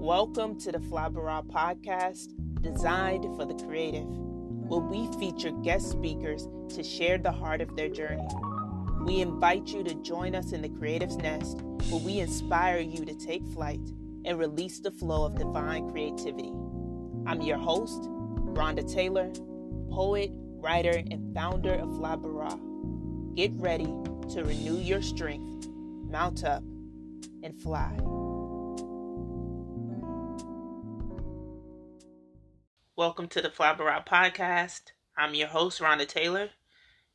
Welcome to the Flabara podcast, designed for the creative, where we feature guest speakers to share the heart of their journey. We invite you to join us in the Creative's Nest, where we inspire you to take flight and release the flow of divine creativity. I'm your host, Rhonda Taylor, poet, writer, and founder of Flabara. Get ready to renew your strength, mount up, and fly. Welcome to the Flabara podcast. I'm your host, Rhonda Taylor,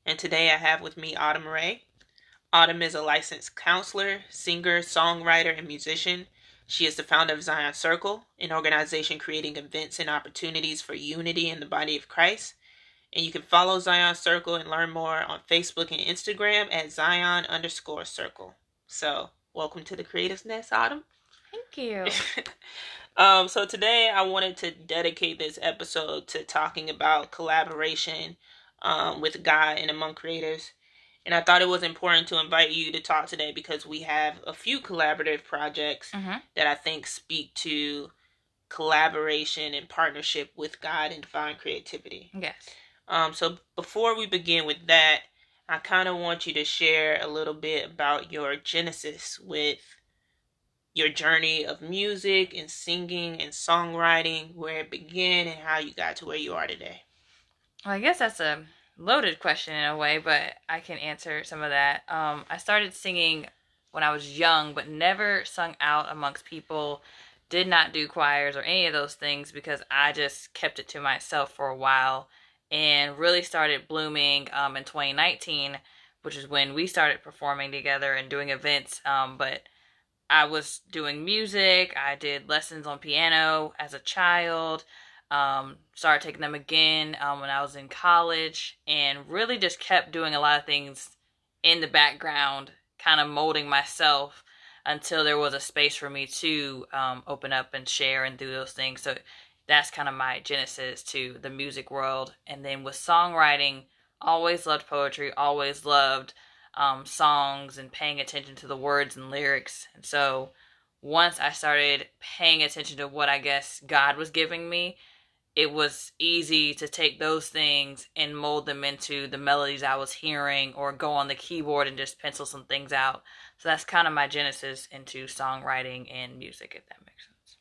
and today I have with me Autumn Ray. Autumn is a licensed counselor, singer, songwriter, and musician. She is the founder of Zion Circle, an organization creating events and opportunities for unity in the body of Christ. And you can follow Zion Circle and learn more on Facebook and Instagram at Zion underscore circle. So, welcome to the Creative's Nest, Autumn. Thank you. um, so today I wanted to dedicate this episode to talking about collaboration um, with God and among creators. And I thought it was important to invite you to talk today because we have a few collaborative projects mm-hmm. that I think speak to collaboration and partnership with God and divine creativity. Yes. Um, so before we begin with that, I kind of want you to share a little bit about your genesis with your journey of music and singing and songwriting, where it began and how you got to where you are today. Well, I guess that's a loaded question in a way, but I can answer some of that. Um, I started singing when I was young, but never sung out amongst people, did not do choirs or any of those things because I just kept it to myself for a while and really started blooming um, in 2019, which is when we started performing together and doing events. Um, but I was doing music. I did lessons on piano as a child. Um, started taking them again um, when I was in college, and really just kept doing a lot of things in the background, kind of molding myself until there was a space for me to um, open up and share and do those things. So that's kind of my genesis to the music world. And then with songwriting, always loved poetry, always loved um, songs and paying attention to the words and lyrics. And so once I started paying attention to what I guess God was giving me, it was easy to take those things and mold them into the melodies I was hearing or go on the keyboard and just pencil some things out. So that's kind of my genesis into songwriting and music, if that makes sense.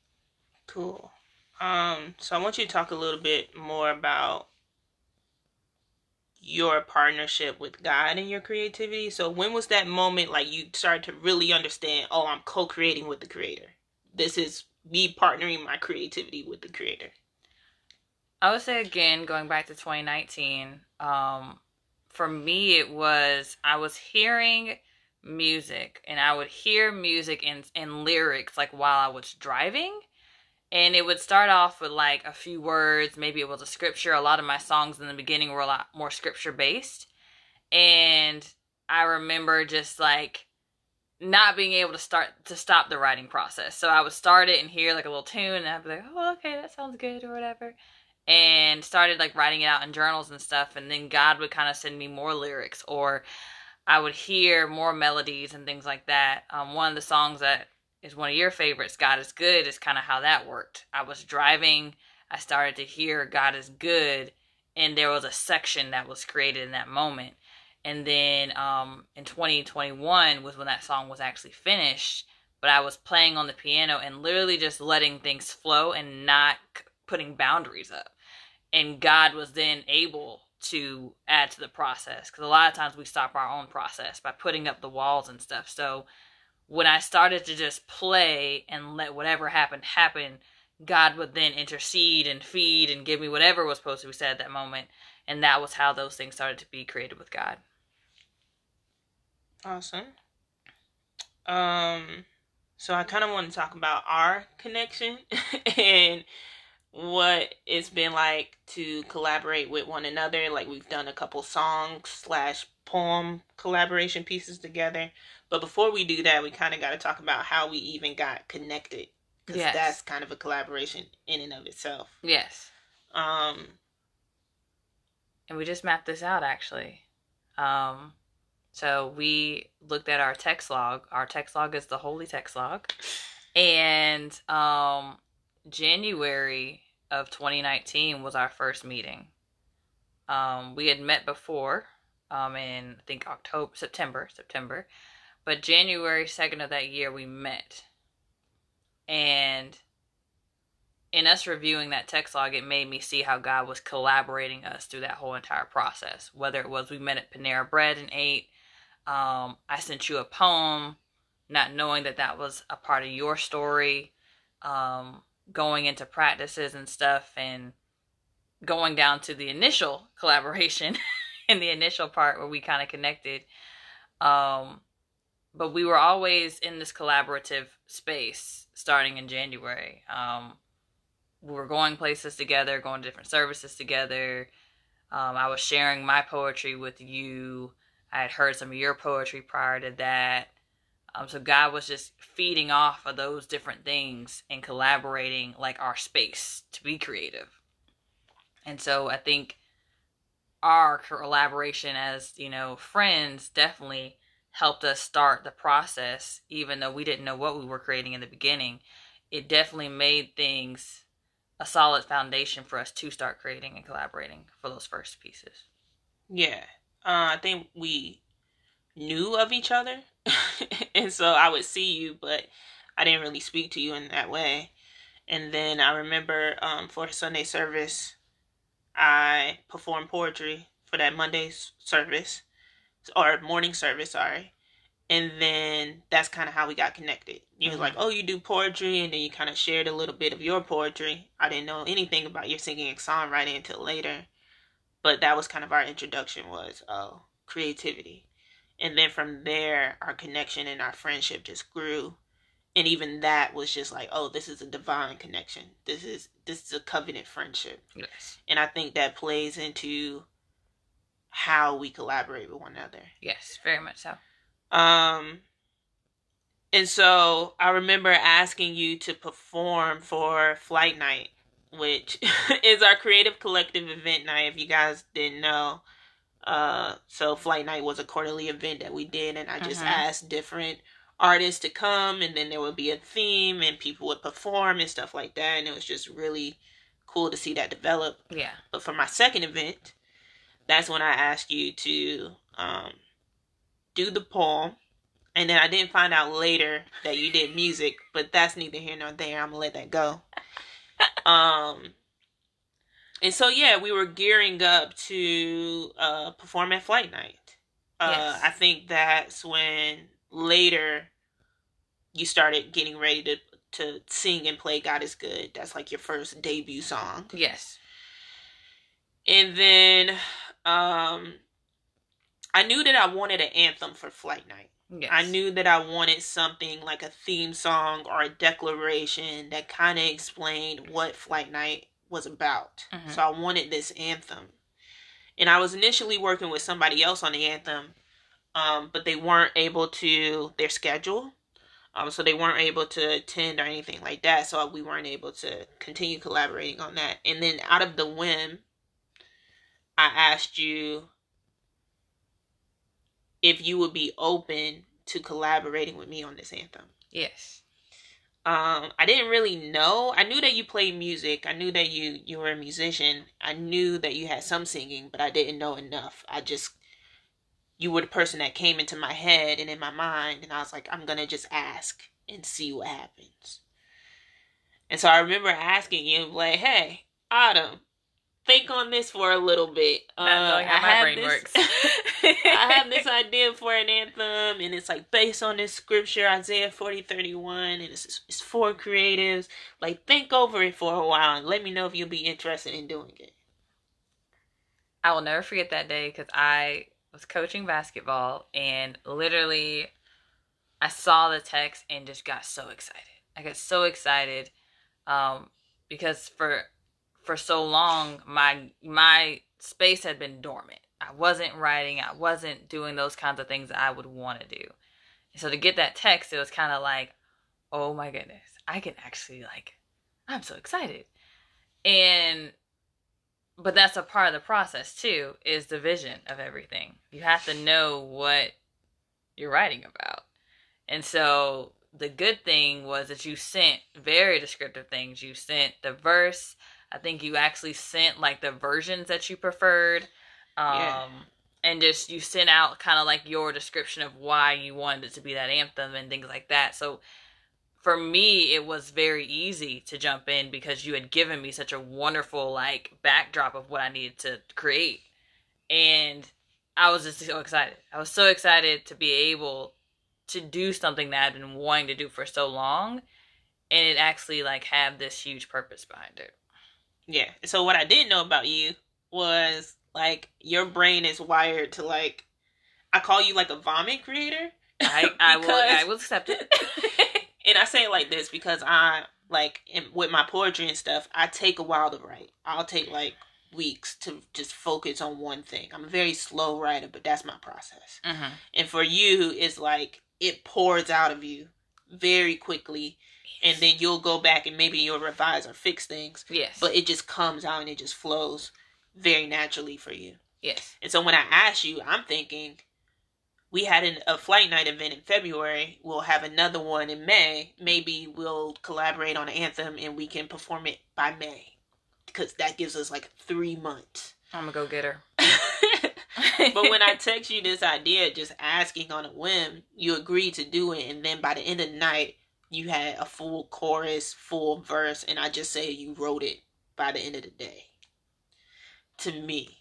Cool. Um, so I want you to talk a little bit more about your partnership with God and your creativity. So when was that moment like you started to really understand, oh, I'm co-creating with the creator. This is me partnering my creativity with the creator. I would say again, going back to 2019, um, for me it was I was hearing music and I would hear music and, and lyrics like while I was driving and it would start off with like a few words. Maybe it was a scripture. A lot of my songs in the beginning were a lot more scripture based and i remember just like not being able to start to stop the writing process. So i would start it and hear like a little tune and i'd be like oh okay that sounds good or whatever. And started like writing it out in journals and stuff. And then god would kind of send me more lyrics or i would hear more melodies and things like that. Um, one of the songs that is one of your favorites, God is Good, is kind of how that worked. I was driving, I started to hear God is Good, and there was a section that was created in that moment. And then um, in 2021 was when that song was actually finished, but I was playing on the piano and literally just letting things flow and not putting boundaries up. And God was then able to add to the process because a lot of times we stop our own process by putting up the walls and stuff. So when I started to just play and let whatever happened happen, God would then intercede and feed and give me whatever was supposed to be said at that moment. And that was how those things started to be created with God. Awesome. Um, so I kind of want to talk about our connection and what it's been like to collaborate with one another. Like we've done a couple songs slash poem collaboration pieces together. But before we do that, we kind of got to talk about how we even got connected because yes. that's kind of a collaboration in and of itself. Yes. Um. And we just mapped this out actually. Um. So we looked at our text log. Our text log is the holy text log. And um January of 2019 was our first meeting. Um we had met before um in I think October, September, September. But January 2nd of that year we met. And in us reviewing that text log, it made me see how God was collaborating us through that whole entire process. Whether it was we met at Panera Bread and ate, um, I sent you a poem, not knowing that that was a part of your story, um, going into practices and stuff, and going down to the initial collaboration in the initial part where we kind of connected. Um, but we were always in this collaborative space starting in January. Um, we were going places together, going to different services together. Um, I was sharing my poetry with you. I had heard some of your poetry prior to that. Um, so God was just feeding off of those different things and collaborating like our space to be creative. And so I think our collaboration as, you know, friends definitely helped us start the process, even though we didn't know what we were creating in the beginning. It definitely made things a solid foundation for us to start creating and collaborating for those first pieces. Yeah. Uh, I think we knew of each other. and so I would see you, but I didn't really speak to you in that way. And then I remember um, for Sunday service, I performed poetry for that Monday service or morning service, sorry and then that's kind of how we got connected. You mm-hmm. was like, "Oh, you do poetry," and then you kind of shared a little bit of your poetry. I didn't know anything about your singing and songwriting until later, but that was kind of our introduction. Was oh, creativity, and then from there, our connection and our friendship just grew, and even that was just like, "Oh, this is a divine connection. This is this is a covenant friendship." Yes, and I think that plays into how we collaborate with one another. Yes, very much so. Um, and so I remember asking you to perform for Flight Night, which is our creative collective event night. If you guys didn't know, uh, so Flight Night was a quarterly event that we did, and I just uh-huh. asked different artists to come, and then there would be a theme, and people would perform and stuff like that, and it was just really cool to see that develop. Yeah. But for my second event, that's when I asked you to um, do the poem. And then I didn't find out later that you did music, but that's neither here nor there. I'm gonna let that go. um, and so yeah, we were gearing up to uh, perform at Flight Night. Uh, yes. I think that's when later you started getting ready to to sing and play God is Good. That's like your first debut song. Yes. And then um I knew that I wanted an anthem for Flight Night. Yes. I knew that I wanted something like a theme song or a declaration that kind of explained what Flight Night was about. Mm-hmm. So I wanted this anthem. And I was initially working with somebody else on the anthem, um, but they weren't able to, their schedule. Um, so they weren't able to attend or anything like that. So we weren't able to continue collaborating on that. And then out of the whim, I asked you if you would be open to collaborating with me on this anthem. Yes. Um, I didn't really know. I knew that you played music. I knew that you you were a musician. I knew that you had some singing, but I didn't know enough. I just you were the person that came into my head and in my mind, and I was like, I'm gonna just ask and see what happens. And so I remember asking you, like, "Hey, Autumn, think on this for a little bit. Uh, I have this, I have this idea for an anthem, and it's like based on this scripture, Isaiah 40 31, and it's, it's for creatives. Like, think over it for a while and let me know if you'll be interested in doing it. I will never forget that day because I was coaching basketball, and literally, I saw the text and just got so excited. I got so excited um, because for for so long my my space had been dormant. I wasn't writing, I wasn't doing those kinds of things I would want to do. And so to get that text, it was kind of like, "Oh my goodness, I can actually like I'm so excited." And but that's a part of the process too is the vision of everything. You have to know what you're writing about. And so the good thing was that you sent very descriptive things. You sent the verse. I think you actually sent like the versions that you preferred. Um Yeah. and just you sent out kind of like your description of why you wanted it to be that anthem and things like that. So for me it was very easy to jump in because you had given me such a wonderful like backdrop of what I needed to create. And I was just so excited. I was so excited to be able to do something that I've been wanting to do for so long and it actually like had this huge purpose behind it. Yeah. So what I didn't know about you was like your brain is wired to like I call you like a vomit creator. I I will I will accept it. and I say it like this because I like in, with my poetry and stuff, I take a while to write. I'll take like weeks to just focus on one thing. I'm a very slow writer, but that's my process. hmm And for you, it's like it pours out of you very quickly, and then you'll go back and maybe you'll revise or fix things, Yes. but it just comes out and it just flows very naturally for you. yes. And so when I ask you, I'm thinking we had an, a flight night event in February. We'll have another one in May. Maybe we'll collaborate on an anthem and we can perform it by May because that gives us like three months. I'm gonna go get her. but when I text you this idea, just asking on a whim, you agreed to do it, and then by the end of the night, you had a full chorus, full verse, and I just say you wrote it by the end of the day. To me,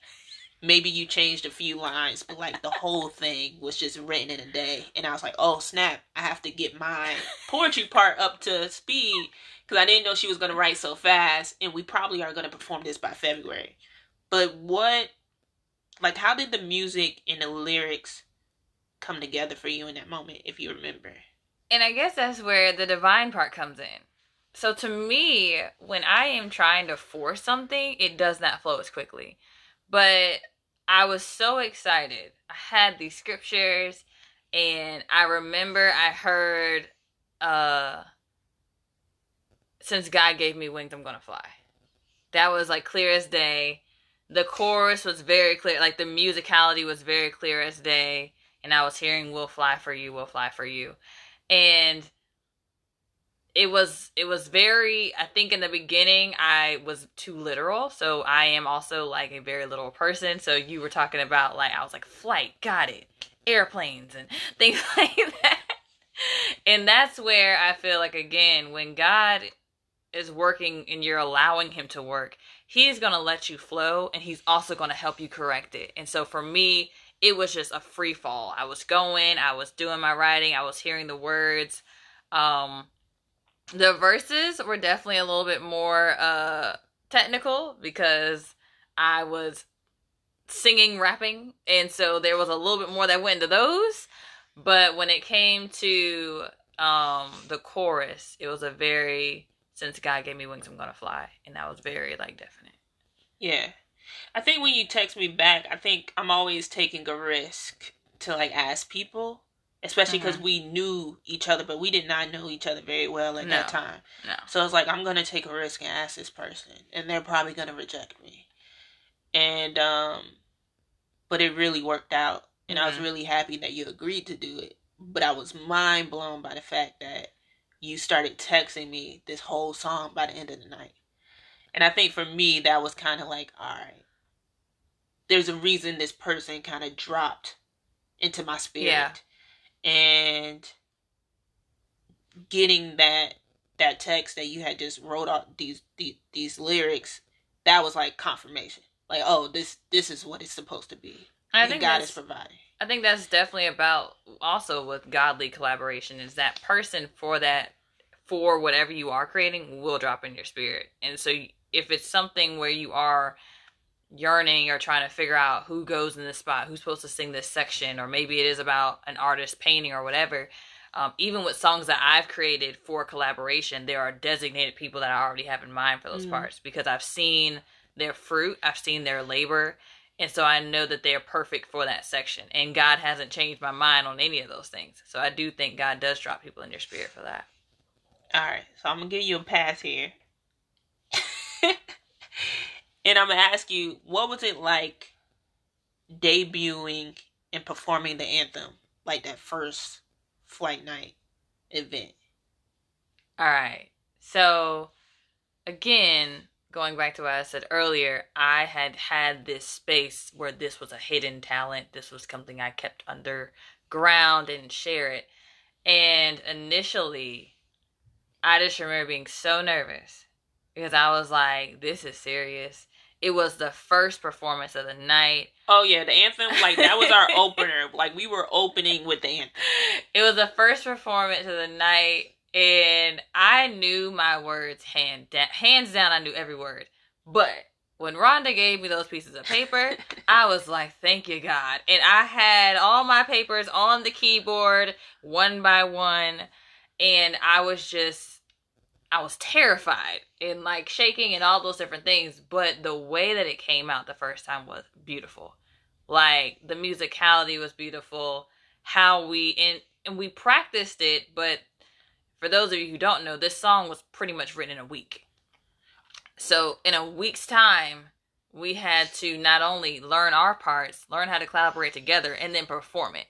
maybe you changed a few lines, but like the whole thing was just written in a day, and I was like, oh snap, I have to get my poetry part up to speed because I didn't know she was gonna write so fast, and we probably are gonna perform this by February. But what like how did the music and the lyrics come together for you in that moment if you remember And I guess that's where the divine part comes in. So to me, when I am trying to force something, it does not flow as quickly. But I was so excited. I had these scriptures and I remember I heard uh since God gave me wings, I'm gonna fly. That was like clear as day. The chorus was very clear, like the musicality was very clear as day. And I was hearing We'll fly for you, we'll fly for you. And it was it was very I think in the beginning I was too literal. So I am also like a very literal person. So you were talking about like I was like flight, got it. Airplanes and things like that. And that's where I feel like again when God is working and you're allowing him to work, he's going to let you flow and he's also going to help you correct it. And so for me, it was just a free fall. I was going, I was doing my writing, I was hearing the words. Um the verses were definitely a little bit more uh technical because I was singing, rapping, and so there was a little bit more that went into those. But when it came to um the chorus, it was a very since God gave me wings, I'm gonna fly, and that was very like definite. yeah i think when you text me back i think i'm always taking a risk to like ask people especially because we knew each other but we did not know each other very well at that time. No, so it's like i'm gonna take a risk and ask this person and they're probably gonna reject me. And um but it really worked out and i was Mhm. really happy that you agreed to do it. But i was mind blown by the fact that you started texting me this whole song by the end of the night. And i think for me that was kind of like all right there's a reason this person kind of dropped into my spirit. Yeah. And getting that that text that you had just wrote out these, these these lyrics that was like confirmation. Like oh this this is what it's supposed to be. I think god is providing. I think that's definitely about also with godly collaboration is that person for that for whatever you are creating will drop in your spirit. And so if it's something where you are yearning or trying to figure out who goes in this spot, who's supposed to sing this section, or maybe it is about an artist painting or whatever. Um, even with songs that I've created for collaboration, there are designated people that I already have in mind for those Mm. parts because I've seen their fruit, I've seen their labor, and so I know that they are perfect for that section. And God hasn't changed my mind on any of those things. So I do think God does drop people in your spirit for that. all right so i'm gonna give you a pass here and i'm gonna ask you what was it like debuting and performing the anthem like that first flight night event All right. So, again, going back to what I said earlier, I had had this space where this was a hidden talent. This was something I kept underground and share it. And initially, I just remember being so nervous because I was like, this is serious. It was the first performance of the night. Oh yeah, the anthem like that was our opener. Like we were opening with the anthem. It was the first performance of the night and I knew my words hand da- hands down. I knew every word, but when Rhonda gave me those pieces of paper, I was like, "Thank you, God!" And I had all my papers on the keyboard one by one, and I was just, I was terrified and like shaking and all those different things. But the way that it came out the first time was beautiful. Like the musicality was beautiful. How we and and we practiced it, but for those of you who don't know, this song was pretty much written in a week. So, in a week's time, we had to not only learn our parts, learn how to collaborate together, and then perform it.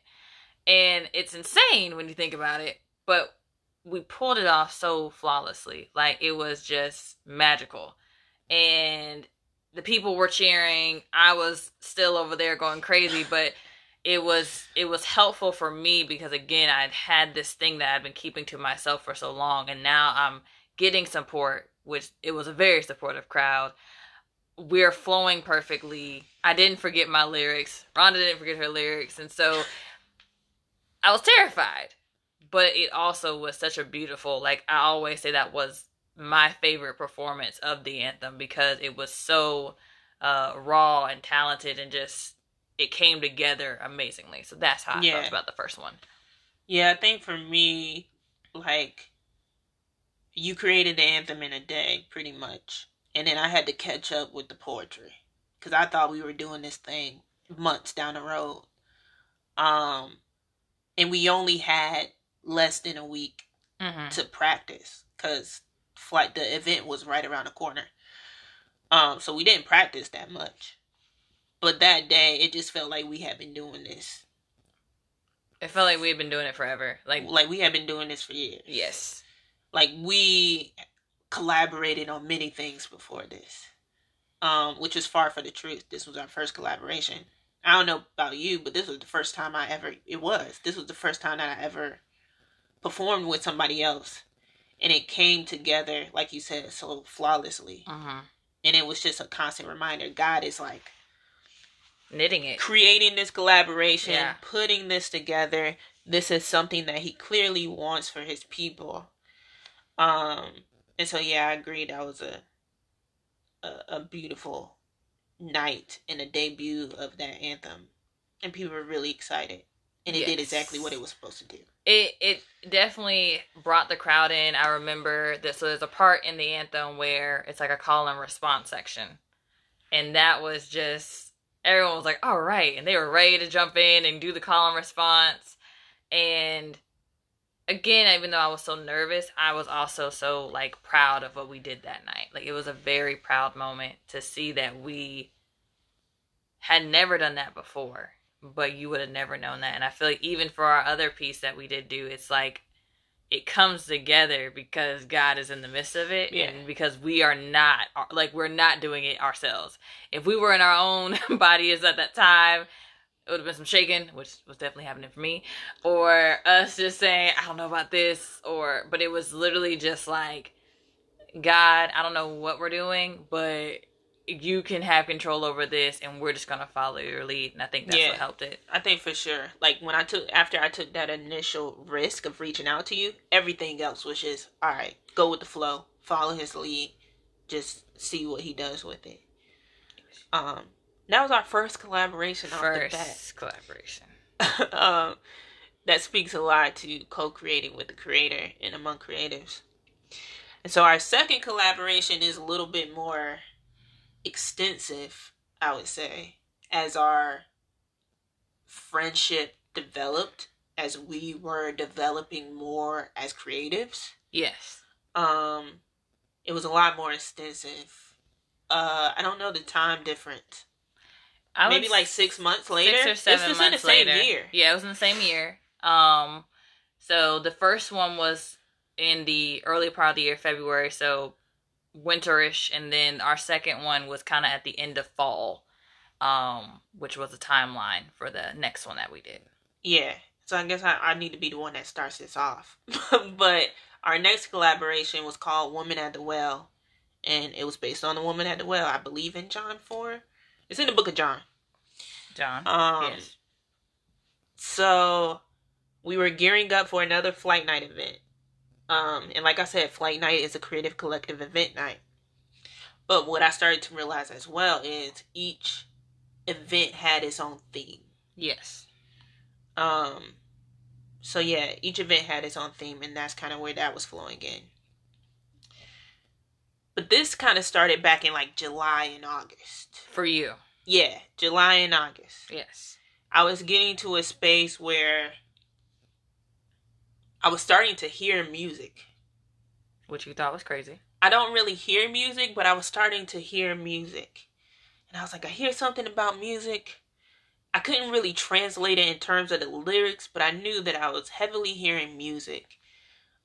And it's insane when you think about it, but we pulled it off so flawlessly. Like, it was just magical. And the people were cheering. I was still over there going crazy, but it was it was helpful for me because again I'd had this thing that I'd been keeping to myself for so long and now I'm getting support which it was a very supportive crowd we're flowing perfectly I didn't forget my lyrics Rhonda didn't forget her lyrics and so I was terrified but it also was such a beautiful like I always say that was my favorite performance of the anthem because it was so uh, raw and talented and just it came together amazingly. So that's how I yeah. felt about the first one. Yeah, I think for me, like you created the anthem in a day, pretty much, and then I had to catch up with the poetry because I thought we were doing this thing months down the road. Um, and we only had less than a week mm-hmm. to practice because flight the event was right around the corner. Um, so we didn't practice that much. But that day, it just felt like we had been doing this. It felt like we had been doing it forever. Like like we had been doing this for years. Yes. Like we collaborated on many things before this. Um, which was far for the truth. This was our first collaboration. I don't know about you, but this was the first time I ever it was. This was the first time that I ever performed with somebody else. And it came together, like you said, so flawlessly. Uh-huh. And it was just a constant reminder. God is like knitting it, creating this collaboration, yeah. putting this together. This is something that he clearly wants for his people. Um, and so yeah, I agree. That was a a, a beautiful night and a debut of that anthem, and people were really excited, and it yes. did exactly what it was supposed to do. It it definitely brought the crowd in. I remember that. So there's a part in the anthem where it's like a call and response section, and that was just everyone was like, all right. And they were ready to jump in and do the call and response. And again, even though I was so nervous, I was also so like proud of what we did that night. Like it was a very proud moment to see that we had never done that before, but you would have never known that. And I feel like even for our other piece that we did do, it's like it comes together because God is in the midst of it yeah. and because we are not uh, like we're not doing it ourselves. If we were in our own bodies at that time, it would have been some shaking, which was definitely happening for me, or us just saying, I don't know about this, or but it was literally just like God, I don't know what we're doing, but you can have control over this and we're just gonna follow your lead and i think that's yeah, what helped it. I think for sure. Like when i took after i took that initial risk of reaching out to you everything else was just all right go with the flow follow his lead just see what he does with it. Um that was our first collaboration first collaboration. Um that speaks a lot to co-creating with the creator and among creatives. And so our second collaboration is a little bit more extensive, I would say, as our friendship developed, as we were developing more as creatives. Yes. Um, it was a lot more extensive. Uh, I don't know the time difference. I Maybe like six months later. Six or seven this months in the later. Same year. Yeah, it was in the same year. Um, so the first one was in the early part of the year, February, so winterish, and then our second one was kind of at the end of fall, um, which was a timeline for the next one that we did. Yeah. So I guess I, I need to be the one that starts this off. but our next collaboration was called Woman at the Well. And it was based on the woman at the well, I believe in John 4. It's in the book of John. John. Um, yes. So we were gearing up for another flight night event. Um, and like I said, flight night is a creative collective event night. But what I started to realize as well is each event had its own theme. Yes. Um, so yeah, each event had its own theme, and that's kind of where that was flowing in. But this kind of started back in like July and August. For you. Yeah, July and August. Yes. I was getting to a space where I was starting to hear music. Which you thought was crazy. I don't really hear music, but I was starting to hear music. And I was like, I hear something about music. I couldn't really translate it in terms of the lyrics, but I knew that I was heavily hearing music.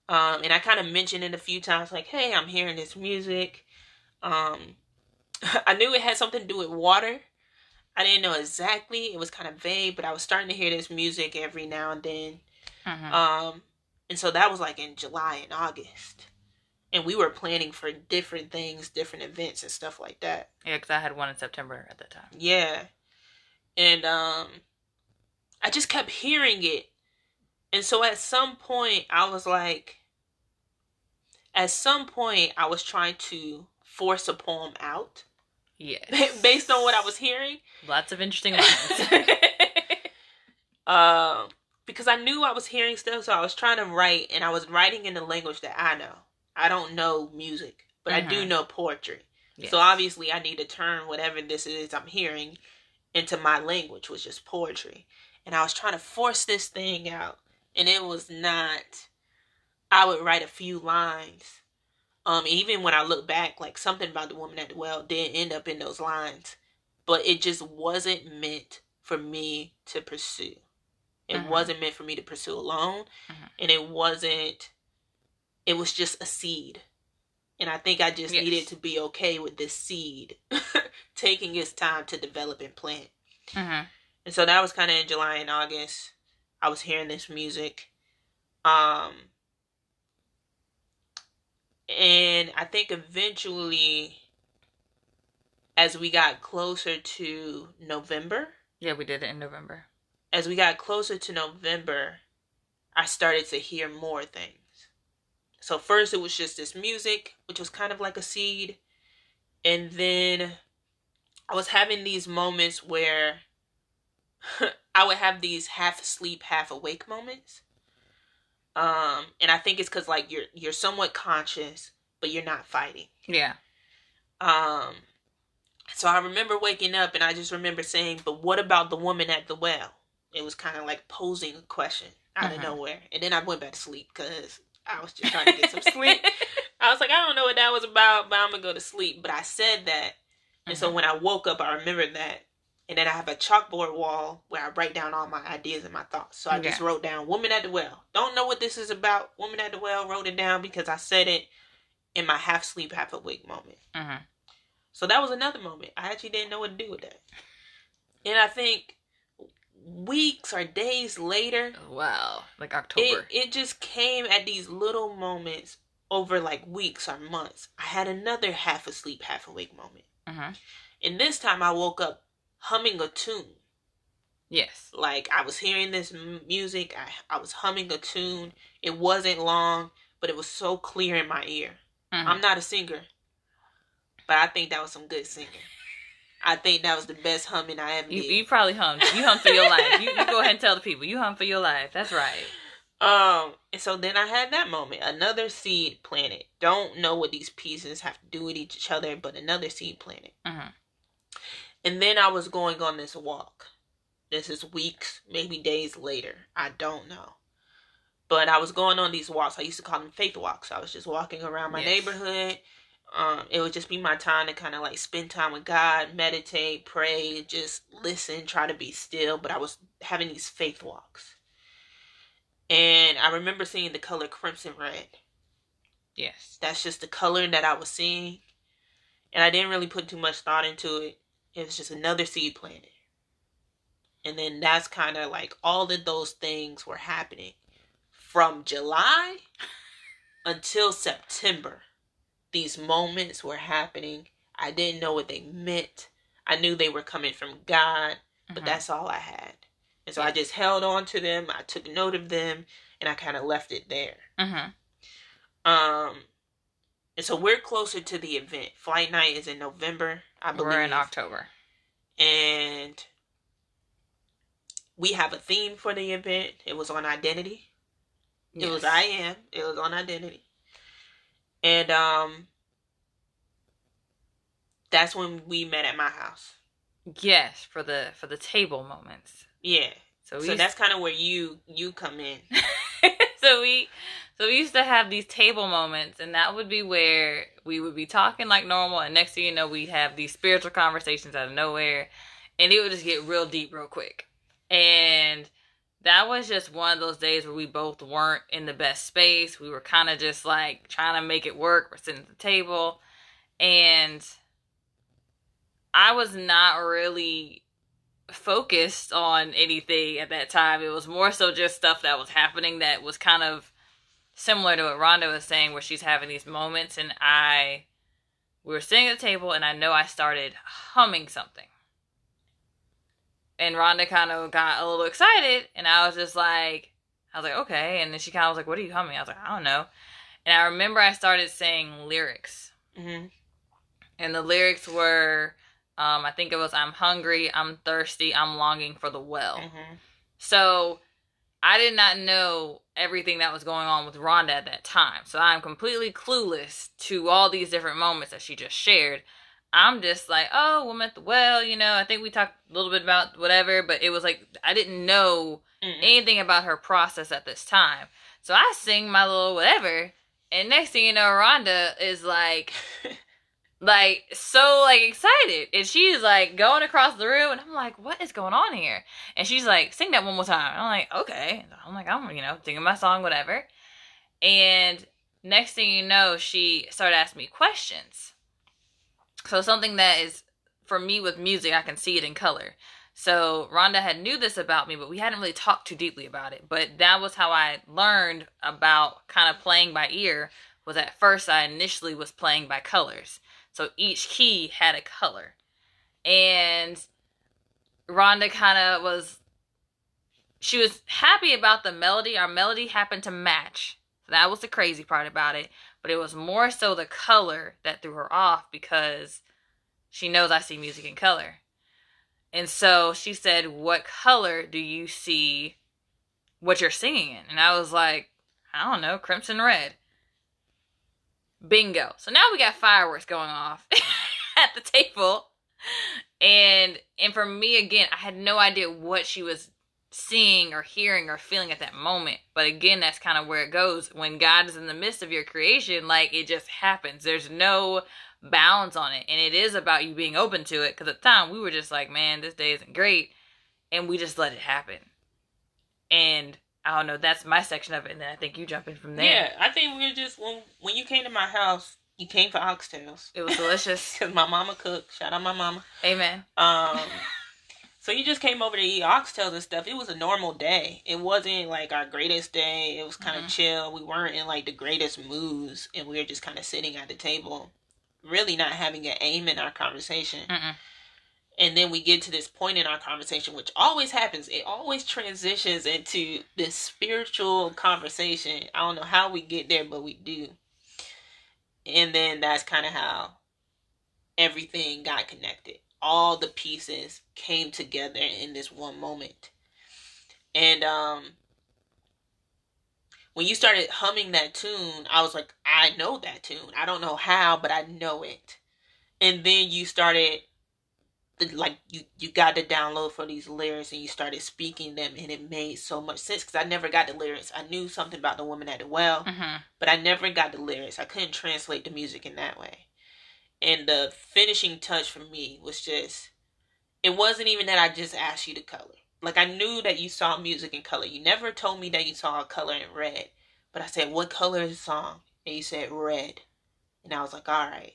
Um, and I kind of mentioned it a few times, like, hey, I'm hearing this music. Um, I knew it had something to do with water. I didn't know exactly. It was kind of vague, but I was starting to hear this music every now and then. Mm-hmm. Um, and so that was like in July and August. And we were planning for different things, different events and stuff like that. yeah, because I had one in September at that time. Yeah. And um I just kept hearing it. And so at some point I was like at some point I was trying to force a poem out Yes. based on what I was hearing. Lots of interesting lines. um because I knew I was hearing stuff so I was trying to write and I was writing in the language that I know. I don't know music, but I do Mhm. know poetry. Yes. So obviously, I need to turn whatever this is I'm hearing into my language, which is poetry. And I was trying to force this thing out, and it was not. I would write a few lines. Um, even when I look back, like something about the woman at the well did end up in those lines, but it just wasn't meant for me to pursue. It Mhm. wasn't meant for me to pursue alone, Mhm. and it wasn't. It was just a seed and I think I just Yes. needed to be okay with this seed taking its time to develop and plant. hmm And so that was kind of in July and August. I was hearing this music. Um and I think eventually as we got closer to November, Yeah, we did it in November. As we got closer to November, I started to hear more things. So first it was just this music, which was kind of like a seed. And then I was having these moments where I would have these half asleep, half awake moments. Um, and I think it's cuz like you're you're somewhat conscious, but you're not fighting. Yeah. Um, so I remember waking up and I just remember saying, "But what about the woman at the well?" It was kind of like posing a question out of Mhm. nowhere, and then I went back to sleep because I was just trying to get some sleep. I was like, I don't know what that was about, but I'm gonna go to sleep. But I said that, and so Mhm. when I woke up, I remembered that. And then I have a chalkboard wall where I write down all my ideas and my thoughts. So I just wrote down "Woman at the Well." Don't know what this is about. "Woman at the Well." Wrote it down because I said it in my half sleep, half awake moment. Mhm. So that was another moment. I actually didn't know what to do with that. And I think weeks or days later, Wow. Like it, October. it just came at these little moments over like weeks or months. I had another half asleep, half awake moment. hmm And this time I woke up humming a tune. Yes. Like I was hearing this music, I, I was humming a tune. It wasn't long, but it was so clear in my ear. Mhm. I'm not a singer, but I think that was some good singing. I think that was the best humming I ever You, did. you probably hummed. You hummed for your life. You, you go ahead and tell the people. You hummed for your life. That's right. Um, and so then I had that moment, another seed planted. Don't know what these pieces have to do with each other, but another seed planted. hmm And then I was going on this walk. This is weeks, maybe days later. I don't know. But I was going on these walks. I used to call them faith walks. I was just walking around my Yes. neighborhood. Um, it would just be my time to kind of like spend time with God, meditate, pray, just listen, try to be still. But I was having these faith walks. And I remember seeing the color crimson red. Yes. That's just the color that I was seeing. And I didn't really put too much thought into it. It was just another seed planted. And then that's kind of like all of those things were happening from July until September. These moments were happening. I didn't know what they meant. I knew they were coming from God, but Mhm. that's all I had. And so I just held on to them. I took note of them and I kind of left it there. Mhm. Um, and so we're closer to the event. Flight night is in November, I believe. We're in October. And we have a theme for the event. It was on identity. It was I am. It was on identity. And um that's when we met at my house. Yes, for the for the table moments. Yeah. So So, we that's kind of where you you come in. so we so we used to have these table moments and that would be where we would be talking like normal and next thing you know we'd have these spiritual conversations out of nowhere and it would just get real deep real quick and that was just one of those days where we both weren't in the best space we were kind of just like trying to make it work we're sitting at the table and i was not really focused on anything at that time. It was more so just stuff that was happening that was kind of similar to what Rhonda was saying, where she's having these moments, and I, we were sitting at the table, and I know I started humming something. And Rhonda kind of got a little excited, and I was just like, I was like, okay. And then she kind of was like, what are you humming? I was like, I don't know. And I remember I started saying lyrics hmm and the lyrics were um, I think it was I'm hungry, I'm thirsty, I'm longing for the well. hmm So I did not know everything that was going on with Rhonda at that time. So I'm completely clueless to all these different moments that she just shared. I'm just like, oh, I'm at the well, you know, I think we talked a little bit about whatever, but it was like I didn't know hmm anything about her process at this time. So I sing my little whatever, and next thing you know, Rhonda is like, like so like excited, and she's like going across the room, and I'm like, what is going on here? And she's like, sing that one more time. And I'm like, okay. And I'm like, I'm you know singing my song, whatever. And next thing you know, she started asking me questions. So something that is for me with music, I can see it in color. So Rhonda had knew this about me, but we hadn't really talked too deeply about it. But that was how I learned about kind of playing by ear. Was at first I initially was playing by colors. So each key had a color. And Rhonda kind of was she was happy about the melody. Our melody happened to match. That was the crazy part about it. But it was more so the color that threw her off because she knows I see music in color. And so she said, What color do you see what you're singing in? And I was like, I don't know, crimson red. Bingo. So now we got fireworks going off at the table. And and for me again, I had no idea what she was seeing or hearing or feeling at that moment. But again, that's kind of where it goes. When God is in the midst of your creation, like it just happens. There's no bounds on it. And it is about you being open to it. Because at the time, we were just like, man, this day isn't great. And we just let it happen. And I don't know, that's my section of it. And then I think you jump in from there. Yeah, I think we were just when when you came to my house, you came for oxtails It was delicious. because my mama cooked. Shout out my mama. Amen. Um, so you just came over to eat oxtails and stuff. It was a normal day. It wasn't like our greatest day. It was kind of Mhm. chill. We weren't in like the greatest moods, and we were just kind of sitting at the table, really not having an aim in our conversation. Mm-mm. And then we get to this point in our conversation, which always happens. It always transitions into this spiritual conversation. I don't know how we get there, but we do. And then that's kind of how everything got connected. All the pieces came together in this one moment. And um when you started humming that tune, I was like, I know that tune. I don't know how, but I know it. And then you started like you you got the download for these lyrics and you started speaking them and it made so much sense because I never got the lyrics. I knew something about the woman at the well, hmm but I never got the lyrics. I couldn't translate the music in that way. And the finishing touch for me was just it wasn't even that I just asked you to color. Like I knew that you saw music in color. You never told me that you saw a color in red. But I said, What color is the song? and you said red, and I was like, all right,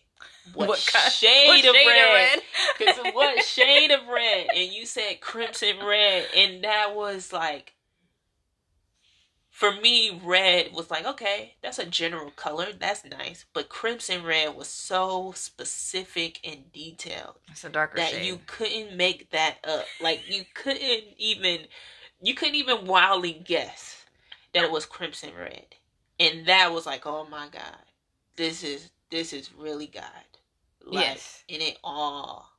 what, What shade, what of shade of red? red? Because what shade of red? And you said crimson red, and that was like, for me, red was like, okay, that's a general color, that's nice. But crimson red was so specific and detailed It's a darker that shade. you couldn't make that up. Like you couldn't even, you couldn't even wildly guess that it was crimson red, and that was like, oh my god, this is this is really God. Like, Yes. and it all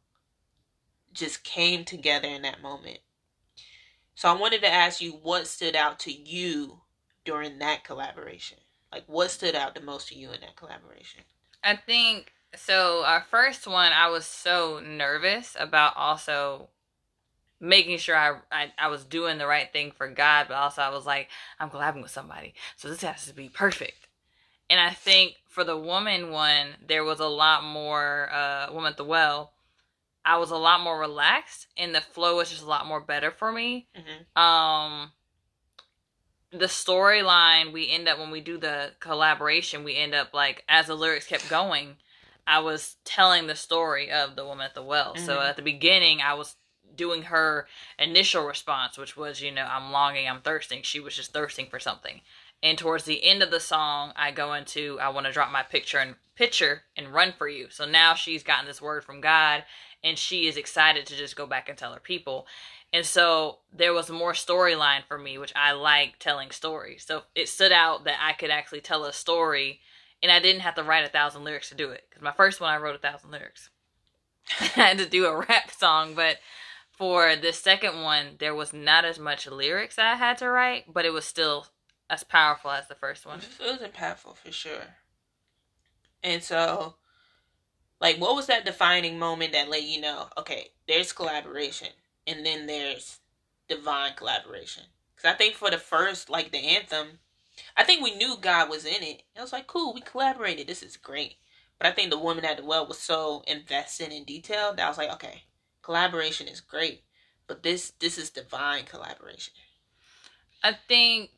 just came together in that moment. So I wanted to ask you what stood out to you during that collaboration. Like what stood out the most to you in that collaboration? I think so. Our first one, I was so nervous about also making sure I, I I was doing the right thing for God, but also I was like, I'm collabing with somebody, so this has to be perfect. And I think for the woman one, there was a lot more uh woman at the well. I was a lot more relaxed, and the flow was just a lot more better for me. hmm um the storyline we end up when we do the collaboration we end up like as the lyrics kept going i was telling the story of the woman at the well. So Mhm. at the beginning i was doing her initial response which was you know i'm longing i'm thirsting. She was just thirsting for something. And towards the end of the song i go into i want to drop my picture and picture and run for you. So now she's gotten this word from god and she is excited to just go back and tell her people and so there was more storyline for me, which I like telling stories. So it stood out that I could actually tell a story and I didn't have to write a thousand lyrics to do it. Because my first one, I wrote a thousand lyrics. I had to do a rap song. But for the second one, there was not as much lyrics I had to write, but it was still as powerful as the first one. It was impactful for sure. And so, like, what was that defining moment that let you know, okay, there's collaboration, and then there's divine collaboration? Because I think for the first, like, the anthem, I think we knew God was in it. It was like, cool, we collaborated. This is great. But I think the woman at the well was so invested in detail that I was like, okay, collaboration is great, but this this is divine collaboration. I think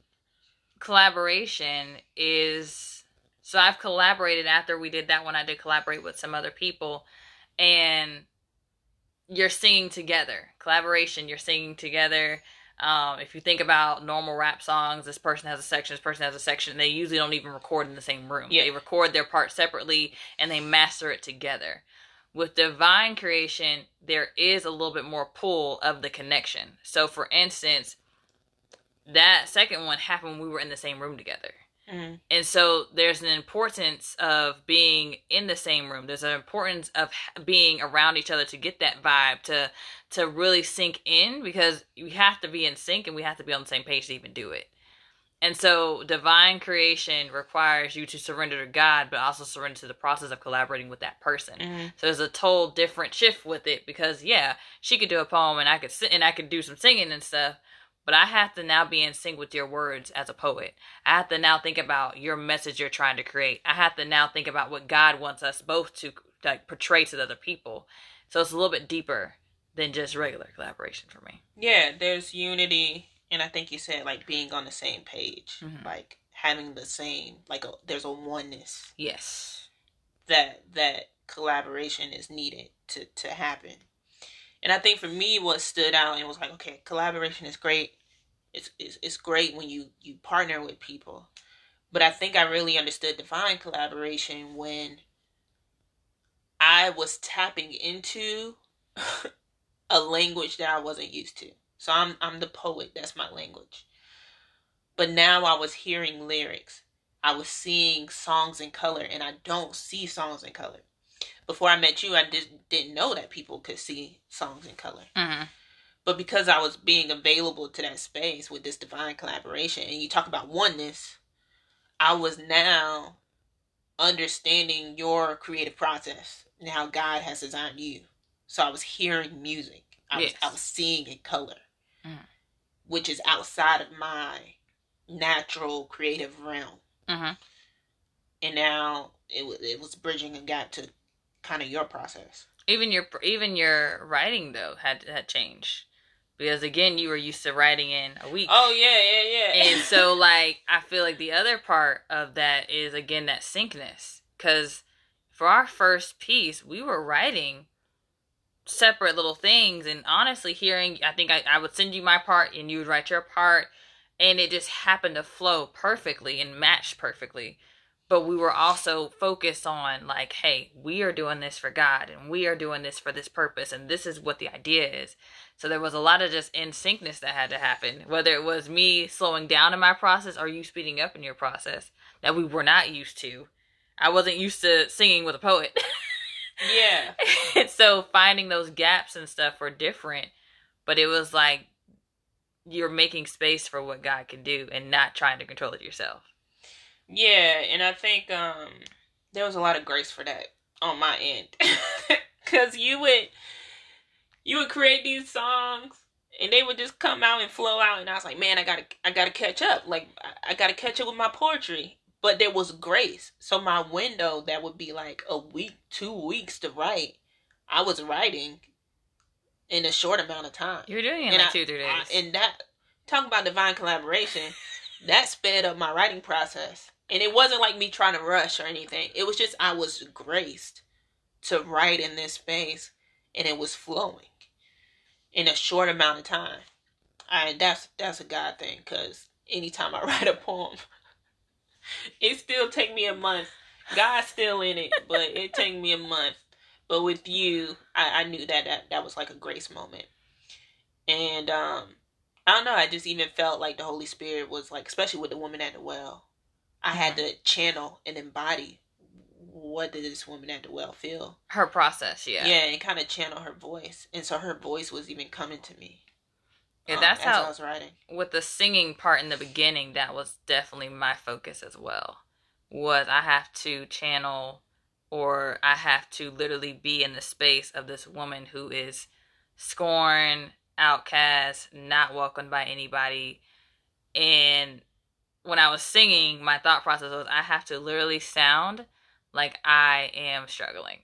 collaboration is so I've collaborated after we did that one I did collaborate with some other people and you're singing together. Collaboration, you're singing together. Um, if you think about normal rap songs, this person has a section, this person has a section, and they usually don't even record in the same room. Yeah. They record their part separately and they master it together. With divine creation, there is a little bit more pull of the connection. So, for instance, that second one happened when we were in the same room together. Mm-hmm. And so there's an importance of being in the same room. There's an importance of being around each other to get that vibe to to really sink in because we have to be in sync and we have to be on the same page to even do it. And so divine creation requires you to surrender to God but also surrender to the process of collaborating with that person. Mm-hmm. So there's a total different shift with it because yeah, she could do a poem and I could sit and I could do some singing and stuff, but I have to now be in sync with your words as a poet. I have to now think about your message you're trying to create. I have to now think about what God wants us both to like portray to the other people. So it's a little bit deeper than just regular collaboration for me. Yeah, there's unity, and I think you said like being on the same page, Mhm. like having the same, like a, there's a oneness Yes. that that collaboration is needed to to happen. And I think for me, what stood out and was like, okay, collaboration is great. It's it's, it's great when you you partner with people, but I think I really understood divine collaboration when I was tapping into a language that I wasn't used to. So I'm I'm the poet, that's my language. But now I was hearing lyrics. I was seeing songs in color and I don't see songs in color. Before I met you, I did, didn't know that people could see songs in color. Mm-hmm. But because I was being available to that space with this divine collaboration, and you talk about oneness, I was now understanding your creative process and how God has designed you. So I was hearing music. I was Yes. I was seeing in color, Mm. which is outside of my natural creative realm. Mm-hmm. And now it it was bridging a gap to kind of your process. Even your even your writing though had had changed. because again, you were used to writing in a week. Oh yeah, yeah, yeah. and so like I feel like the other part of that is again that syncness cuz for our first piece, we were writing separate little things and honestly hearing I think I, I would send you my part and you would write your part and it just happened to flow perfectly and match perfectly but we were also focused on like hey we are doing this for god and we are doing this for this purpose and this is what the idea is. So there was a lot of just in syncness that had to happen whether it was me slowing down in my process or you speeding up in your process that we were not used to. I wasn't used to singing with a poet. Yeah. So finding those gaps and stuff were different but it was like you're making space for what god can do and not trying to control it yourself yeah, and I think um there was a lot of grace for that on my end. Cause you would you would create these songs and they would just come out and flow out and I was like, Man, I gotta I gotta catch up. Like I, I gotta catch up with my poetry. But there was grace. So my window that would be like a week, two weeks to write, I was writing in a short amount of time. You're doing it in like I, two, three days. I, and that talking about divine collaboration, that sped up my writing process. And it wasn't like me trying to rush or anything. It was just I was graced to write in this space and it was flowing in a short amount of time. And that's that's a God thing because anytime I write a poem, it still take me a month. God's still in it, but it take me a month. But with you, I, I knew that, that that was like a grace moment. And um I don't know, I just even felt like the Holy Spirit was like especially with the woman at the well I had to channel and embody what did this woman at the well feel. Her process, yeah. Yeah, and kind of channel her voice. And so her voice was even coming to me. Yeah, um, that's how I was writing. With the singing part in the beginning, that was definitely my focus as well. Was I have to channel or I have to literally be in the space of this woman who is scorned, outcast, not welcomed by anybody, and when I was singing, my thought process was I have to literally sound like I am struggling.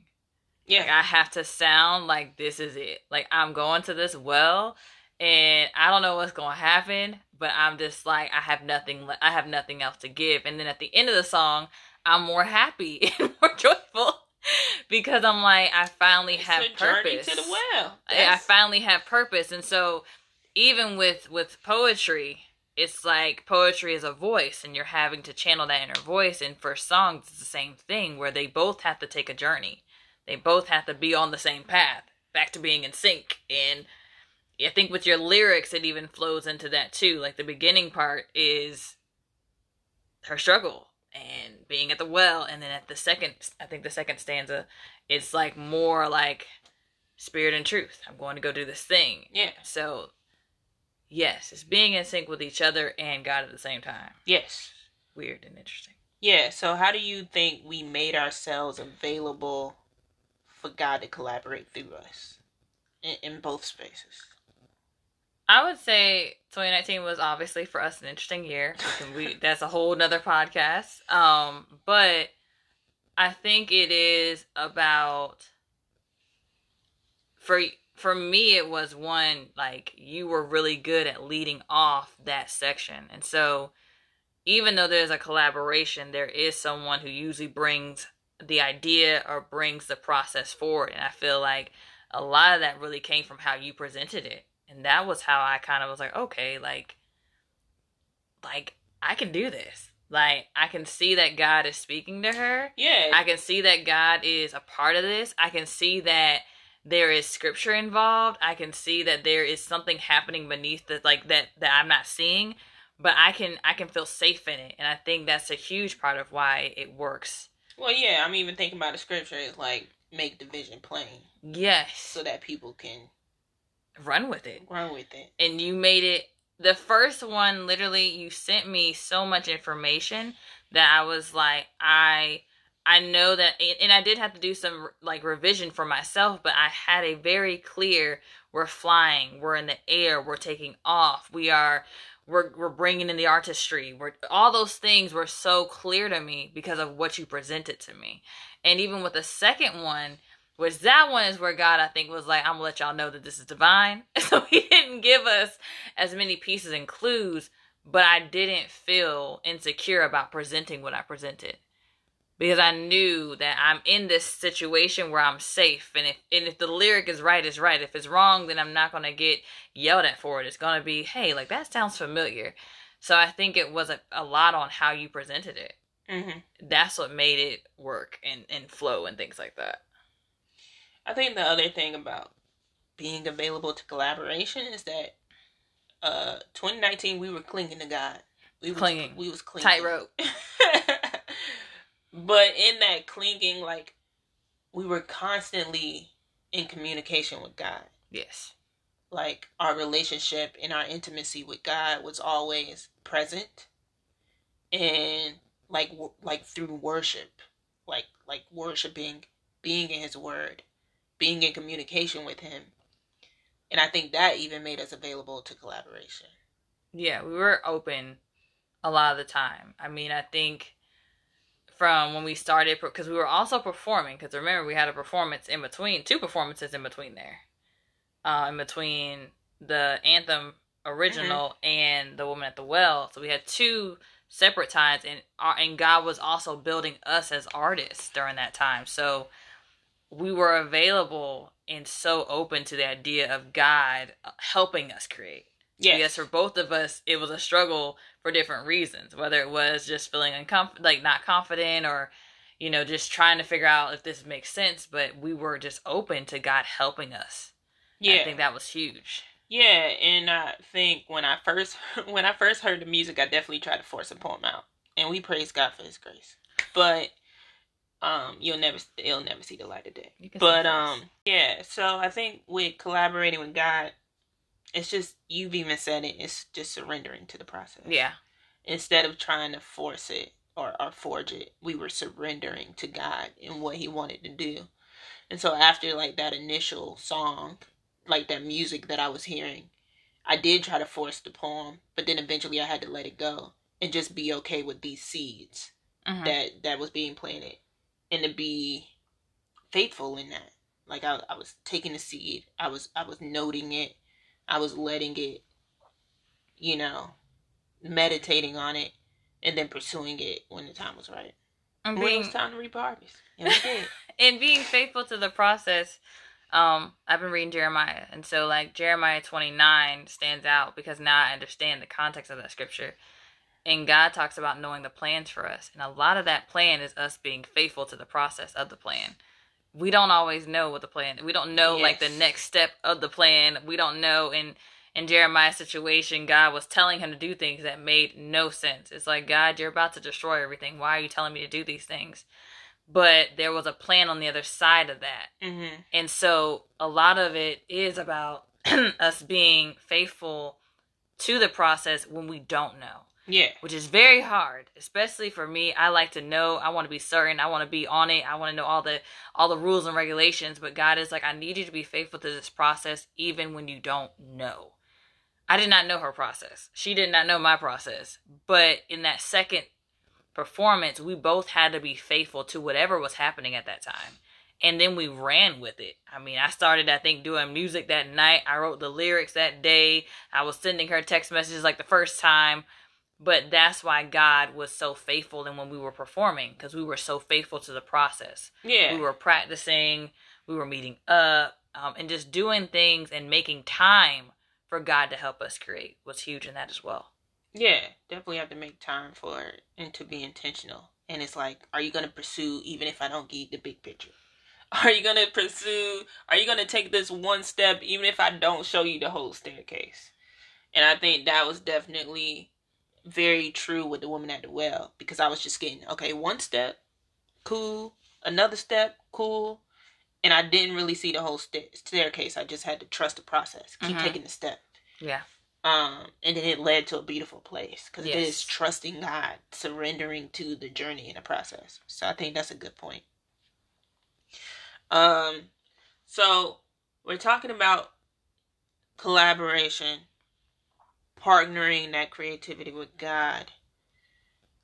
Yeah. Like I have to sound like this is it. Like I'm going to this well and I don't know what's going to happen, but I'm just like I have nothing I have nothing else to give. And then at the end of the song, I'm more happy and more joyful because I'm like I finally it's have purpose. to the well. I finally have purpose. And so even with with poetry, it's like poetry is a voice and you're having to channel that inner voice and for songs it's the same thing where they both have to take a journey. They both have to be on the same path back to being in sync and i think with your lyrics it even flows into that too. Like the beginning part is her struggle and being at the well and then at the second i think the second stanza it's like more like spirit and truth. I'm going to go do this thing. Yeah. So Yes, it's being in sync with each other and God at the same time. Yes. Weird and interesting. Yeah, so how do you think we made ourselves available for God to collaborate through us in, in both spaces? I would say 2019 was obviously for us an interesting year. We, that's a whole nother podcast. Um, but I think it is about for for me it was one like you were really good at leading off that section. And so even though there's a collaboration there is someone who usually brings the idea or brings the process forward. And i feel like a lot of that really came from how you presented it. And that was how i kind of was like okay like like i can do this. Like i can see that god is speaking to her. Yeah. I can see that god is a part of this. I can see that there is scripture involved. I can see that there is something happening beneath that like that that I'm not seeing, but I can I can feel safe in it, and I think that's a huge part of why it works. Well, yeah, I'm even thinking about the scripture is like make the vision plain. Yes, so that people can run with it. Run with it. And you made it the first one literally you sent me so much information that I was like I I know that, and I did have to do some like revision for myself, but I had a very clear we're flying, we're in the air, we're taking off, we are, we're, we're bringing in the artistry, we're, all those things were so clear to me because of what you presented to me. And even with the second one, Which that one is where God, I think, was like, I'm gonna let y'all know that this is divine. So he didn't give us as many pieces and clues, but I didn't feel insecure about presenting what I presented. Because I knew that I'm in this situation where I'm safe and if and if the lyric is right, it's right. If it's wrong, then I'm not gonna get yelled at for it. It's gonna be, hey, like that sounds familiar. So I think it was a, a lot on how you presented it. Mm-hmm. That's what made it work and, and flow and things like that. I think the other thing about being available to collaboration is that uh 2019 we were clinging to God. We was, Clinging. We was clinging. Tightrope. but in that clinging, like we were constantly in communication with God. Yes. Like our relationship and our intimacy with God was always present, and like like through worship, like like worshiping, being in His Word, being in communication with Him, and I think that even made us available to collaboration. Yeah, we were open a lot of the time. I mean, I think from when we started, because we were also performing, because remember, we had a performance in between, two performances in between there. Uh, in between the anthem original and the woman at the well. So we had two separate times, and our, and God was also building us as artists during that time. So we were available and so open to the idea of God uh, helping us create. Yes. Yes, for both of us, it was a struggle for different reasons. Whether it was just feeling uncomfortable, like not confident, or you know, just trying to figure out if this makes sense. But we were just open to God helping us. Yeah. I think that was huge. Yeah, and I think when I first when I first heard the music, I definitely tried to force a poem out, and we praise God for His grace. But um, you'll never it'll never see the light of day. But um, yeah. So I think with collaborating with God, it's just you've even said it. It's just surrendering to the process. yeah, Instead of trying to force it or or forge it, we were surrendering to God and what He wanted to do. And so after like that initial song, like that music that I was hearing, I did try to force the poem, but then eventually I had to let it go and just be okay with these seeds Mhm. that that was being planted and to be faithful in that. Like I, I was taking the seed, I was I was noting it, I was letting it, you know, meditating on it, and then pursuing it when the time was right. and When it being was time to reap harvest, and we did. and being faithful to the process um i've been reading jeremiah. And so like jeremiah 29 stands out because now i understand the context of that scripture. And god talks about knowing the plans for us. And a lot of that plan is us being faithful to the process of the plan we don't always know what the plan we don't know like the next step of the plan. We don't know in in jeremiah's situation god was telling him to do things that made no sense. It's like god you're about to destroy everything. Why are you telling me to do these things? But there was a plan on the other side of that. Mm-hmm. And so a lot of it is about us being faithful to the process when we don't know, Yeah. which is very hard, especially for me. I like to know, I want to be certain, I want to be on it, I want to know all the all the rules and regulations, but God is like I need you to be faithful to this process even when you don't know. I did not know her process. She did not know my process. But in that second performance, we both had to be faithful to whatever was happening at that time. And then we ran with it. I mean, I started, I think, doing music that night. I wrote the lyrics that day. I was sending her text messages like the first time. But that's why God was so faithful and when we were performing, because we were so faithful to the process. Yeah. We were practicing, we were meeting up, um, and just doing things and making time for God to help us create was huge in that as well. Yeah, definitely have to make time for it and to be intentional. And it's like, are you going to pursue even if I don't get the big picture? Are you going to pursue, are you going to take this one step even if I don't show you the whole staircase? And I think that was definitely very true with the woman at the well because I was just getting, okay, one step, cool, another step, cool. And I didn't really see the whole sta- staircase. I just had to trust the process, keep Mhm. taking the step Yeah. um and then it led to a beautiful place because it Yes. is trusting god surrendering to the journey and the process so i think that's a good point um so we're talking about collaboration partnering that creativity with god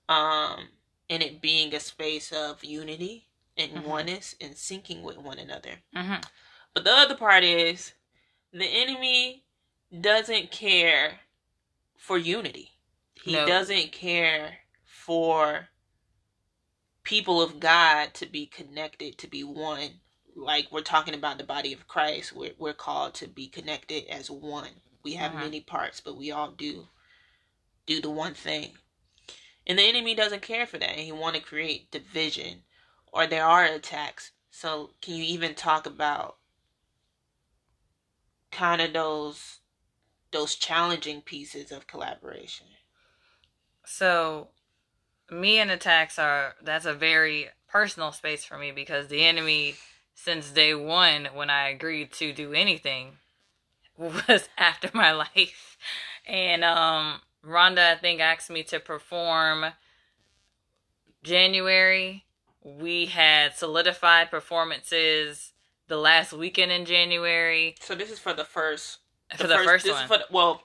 um and it being a space of unity and Mhm. oneness and syncing with one another. Mhm. But the other part is the enemy doesn't care for unity. He No. doesn't care for people of God to be connected, to be one. Like we're talking about the body of Christ, we're, we're called to be connected as one. We have Mhm. many parts, but we all do do the one thing. And the enemy doesn't care for that. And he want to create division or there are attacks. So can you even talk about kind of those those challenging pieces of collaboration? So, me and attacks are that's a very personal space for me because the enemy, since day one, when I agreed to do anything, was after my life. And um, Rhonda, I think, asked me to perform January. We had solidified performances the last weekend in January So this is for the first for the, first, this one. for the, well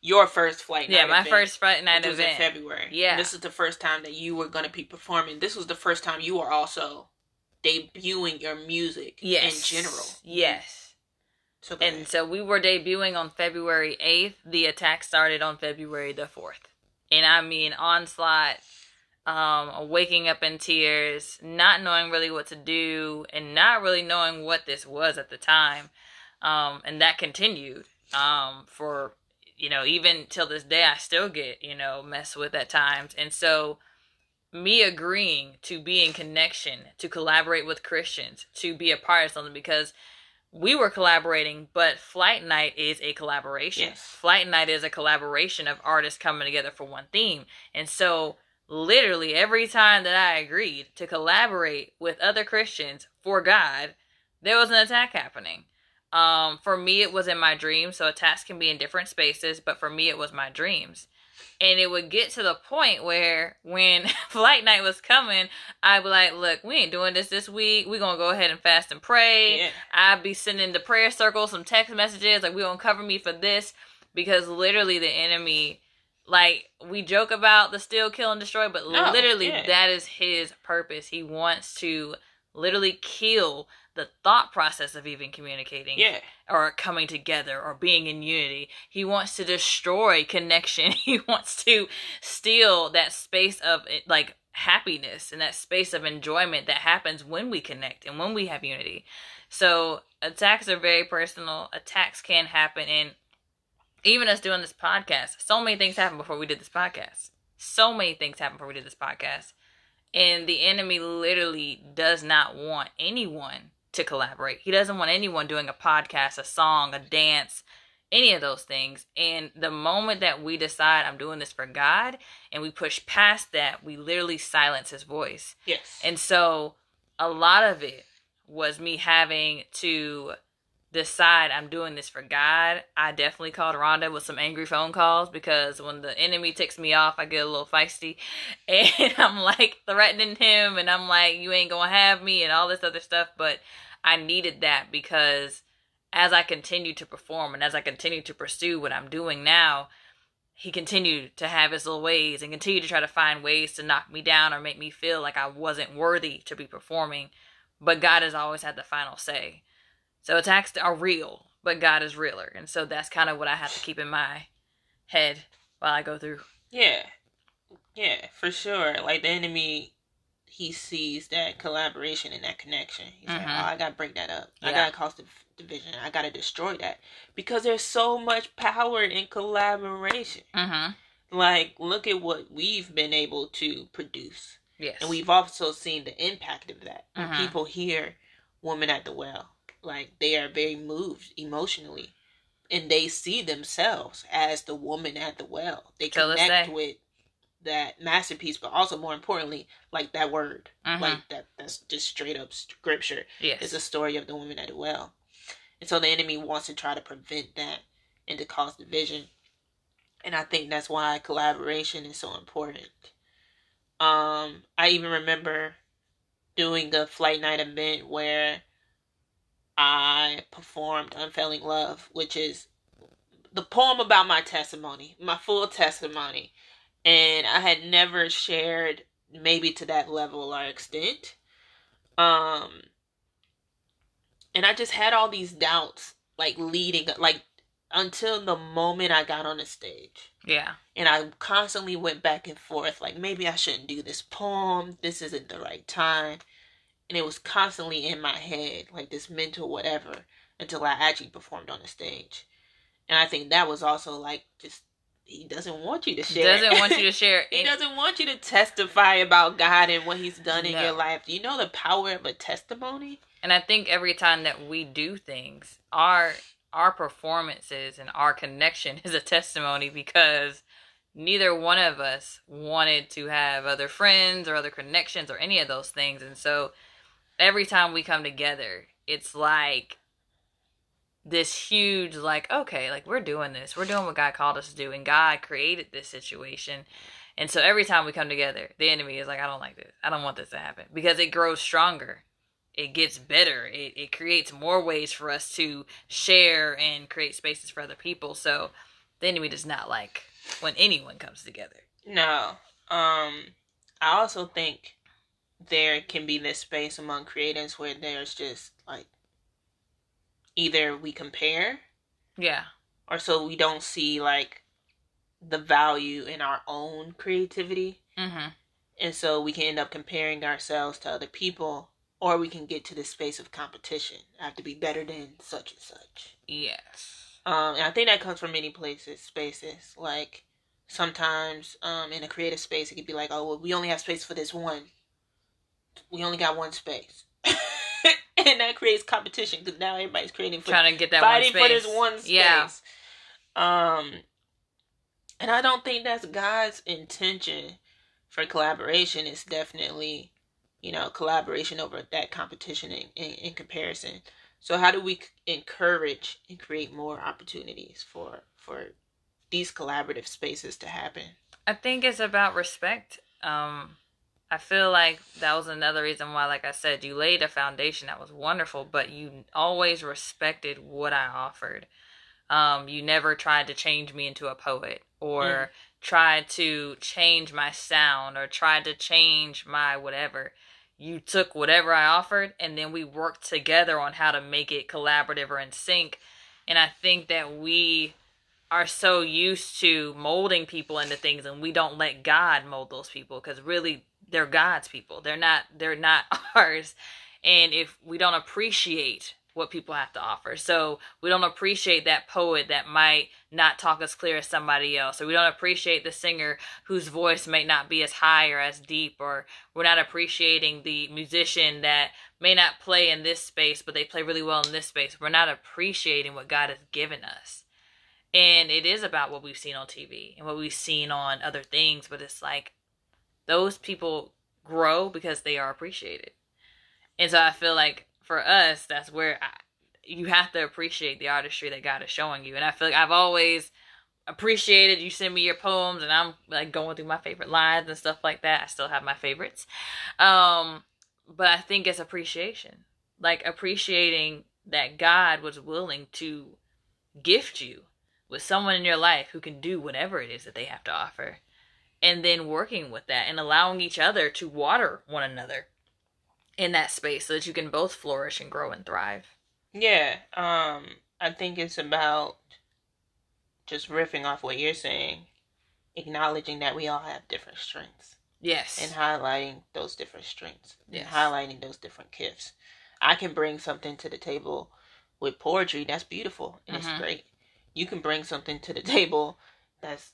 your first flight yeah, my event, first flight night was event. in February. Yeah. This is the first time that you were going to be performing. This was the first time you were also debuting your music yes. in general. Yes. And so we were debuting on February 8th. The attack started on February the 4th. And I mean, onslaught, um, waking up in tears, not knowing really what to do, and not really knowing what this was at the time. Um, and that continued um, for, you know, even till this day, I still get, you know, messed with at times. And so me agreeing to be in connection, to collaborate with Christians, to be a part of something because we were collaborating, but Flight Night is a collaboration. Yes. Flight Night is a collaboration of artists coming together for one theme. And so, literally, every time that I agreed to collaborate with other Christians for God, there was an attack happening. Um, for me, it was in my dreams. So, attacks can be in different spaces, but for me, it was my dreams. And it would get to the point where when flight night was coming, I'd be like, look, we ain't doing this this week. We're going to go ahead and fast and pray. yeah. I'd be sending the prayer circle some text messages like we gonna cover me for this because literally the enemy like we joke about the steal kill and destroy but No, literally yeah. that is his purpose he wants to literally kill the thought process of even communicating Yeah. or coming together or being in unity. He wants to destroy connection. He wants to steal that space of eh, like happiness and that space of enjoyment that happens when we connect and when we have unity. So attacks are very personal. Attacks can happen and even us doing this podcast, so many things happened before we did this podcast. So many things happened before we did this podcast. And the enemy literally does not want anyone to collaborate. He doesn't want anyone doing a podcast, a song, a dance, any of those things. And the moment that we decide I'm doing this for God and we push past that, we literally silence his voice. Yes. And so a lot of it was me having to decide I'm doing this for God. I definitely called Rhonda with some angry phone calls because when the enemy ticks me off, I get a little feisty and I'm like threatening him and I'm like, you ain't gonna have me and all this other stuff. But I needed that because as I continued to perform and as I continued to pursue what I'm doing now, he continued to have his little ways and continued to try to find ways to knock me down or make me feel like I wasn't worthy to be performing. But God has always had the final say. So attacks are real, but God is realer. And so that's kind of what I have to keep in my head while I go through. Yeah. Yeah, for sure. Like the enemy he sees that collaboration and that connection. He's like, Mhm. Oh, I gotta break that up. I gotta cause div- division. I gotta destroy that. Because there's so much power in collaboration. Mm-hmm. Like, look at what we've been able to produce. Yes. And we've also seen the impact of that. Mhm. people hear Woman at the Well, like they are very moved emotionally. And they see themselves as the woman at the well. They Till connect with that masterpiece, but also more importantly, like that word. Mhm. Like that that's just straight up scripture. yes. It's a story of the woman at the well. And so the enemy wants to try to prevent that and to cause division. And I think that's why collaboration is so important. Um, I even remember doing a flight night event where I performed Unfailing Love, which is the poem about my testimony, my full testimony. And I had never shared maybe to that level or extent. Um and I just had all these doubts like leading like until the moment I got on the stage. Yeah. And I constantly went back and forth like maybe I shouldn't do this poem. This isn't the right time. And it was constantly in my head like this mental whatever until I actually performed on the stage. And I think that was also like just he doesn't want you to share. He doesn't want you to share. he doesn't want you to testify about God and what he's done in No. your life. Do you know the power of a testimony? And I think every time that we do things, our our performances and our connection is a testimony because neither one of us wanted to have other friends or other connections or any of those things. And so every time we come together, it's like this huge like okay, like we're doing this. We're doing what God called us to do and God created this situation. And so every time we come together, the enemy is like I don't like this. I don't want this to happen because it grows stronger it gets better. It, it creates more ways for us to share and create spaces for other people. So the enemy does not like when anyone comes together. No. Um I also think there can be this space among creatives where there's just like either we compare Yeah. or so we don't see like the value in our own creativity Mm-hmm. and so we can end up comparing ourselves to other people or we can get to this space of competition i have to be better than such and such Yes. um and i think that comes from many places spaces like sometimes um in a creative space it could be like oh well we only have space for this one we only got one space and that creates competition because now everybody's creating for Trying to get that fighting one for this one space. Yeah. Um, and I don't think that's God's intention for collaboration. It's definitely, you know, collaboration over that competition in, in, in comparison. So how do we encourage and create more opportunities for for these collaborative spaces to happen? I think it's about respect. Um, I feel like that was another reason why, like I said, you laid a foundation that was wonderful, but you always respected what I offered. Um, you never tried to change me into a poet or Mm. tried to change my sound or tried to change my whatever. You took whatever I offered and then we worked together on how to make it collaborative or in sync. And I think that we are so used to molding people into things and we don't let God mold those people because really they're God's people. They're not they're not ours. And if we don't appreciate what people have to offer. So we don't appreciate that poet that might not talk as clear as somebody else. So we don't appreciate the singer whose voice may not be as high or as deep. Or we're not appreciating the musician that may not play in this space, but they play really well in this space. We're not appreciating what God has given us. And it is about what we've seen on TV and what we've seen on other things, but it's like those people grow because they are appreciated. And so I feel like for us, that's where I, you have to appreciate the artistry that God is showing you. And I feel like I've always appreciated you send me your poems and I'm like going through my favorite lines and stuff like that. I still have my favorites. Um, but I think it's appreciation. Like appreciating that God was willing to gift you with someone in your life who can do whatever it is that they have to offer. And then working with that and allowing each other to water one another in that space so that you can both flourish and grow and thrive. Yeah, um, I think it's about just riffing off what you're saying, acknowledging that we all have different strengths Yes. and highlighting those different strengths Yes. and highlighting those different gifts. I can bring something to the table with poetry that's beautiful and Mhm. it's great. You can bring something to the table that's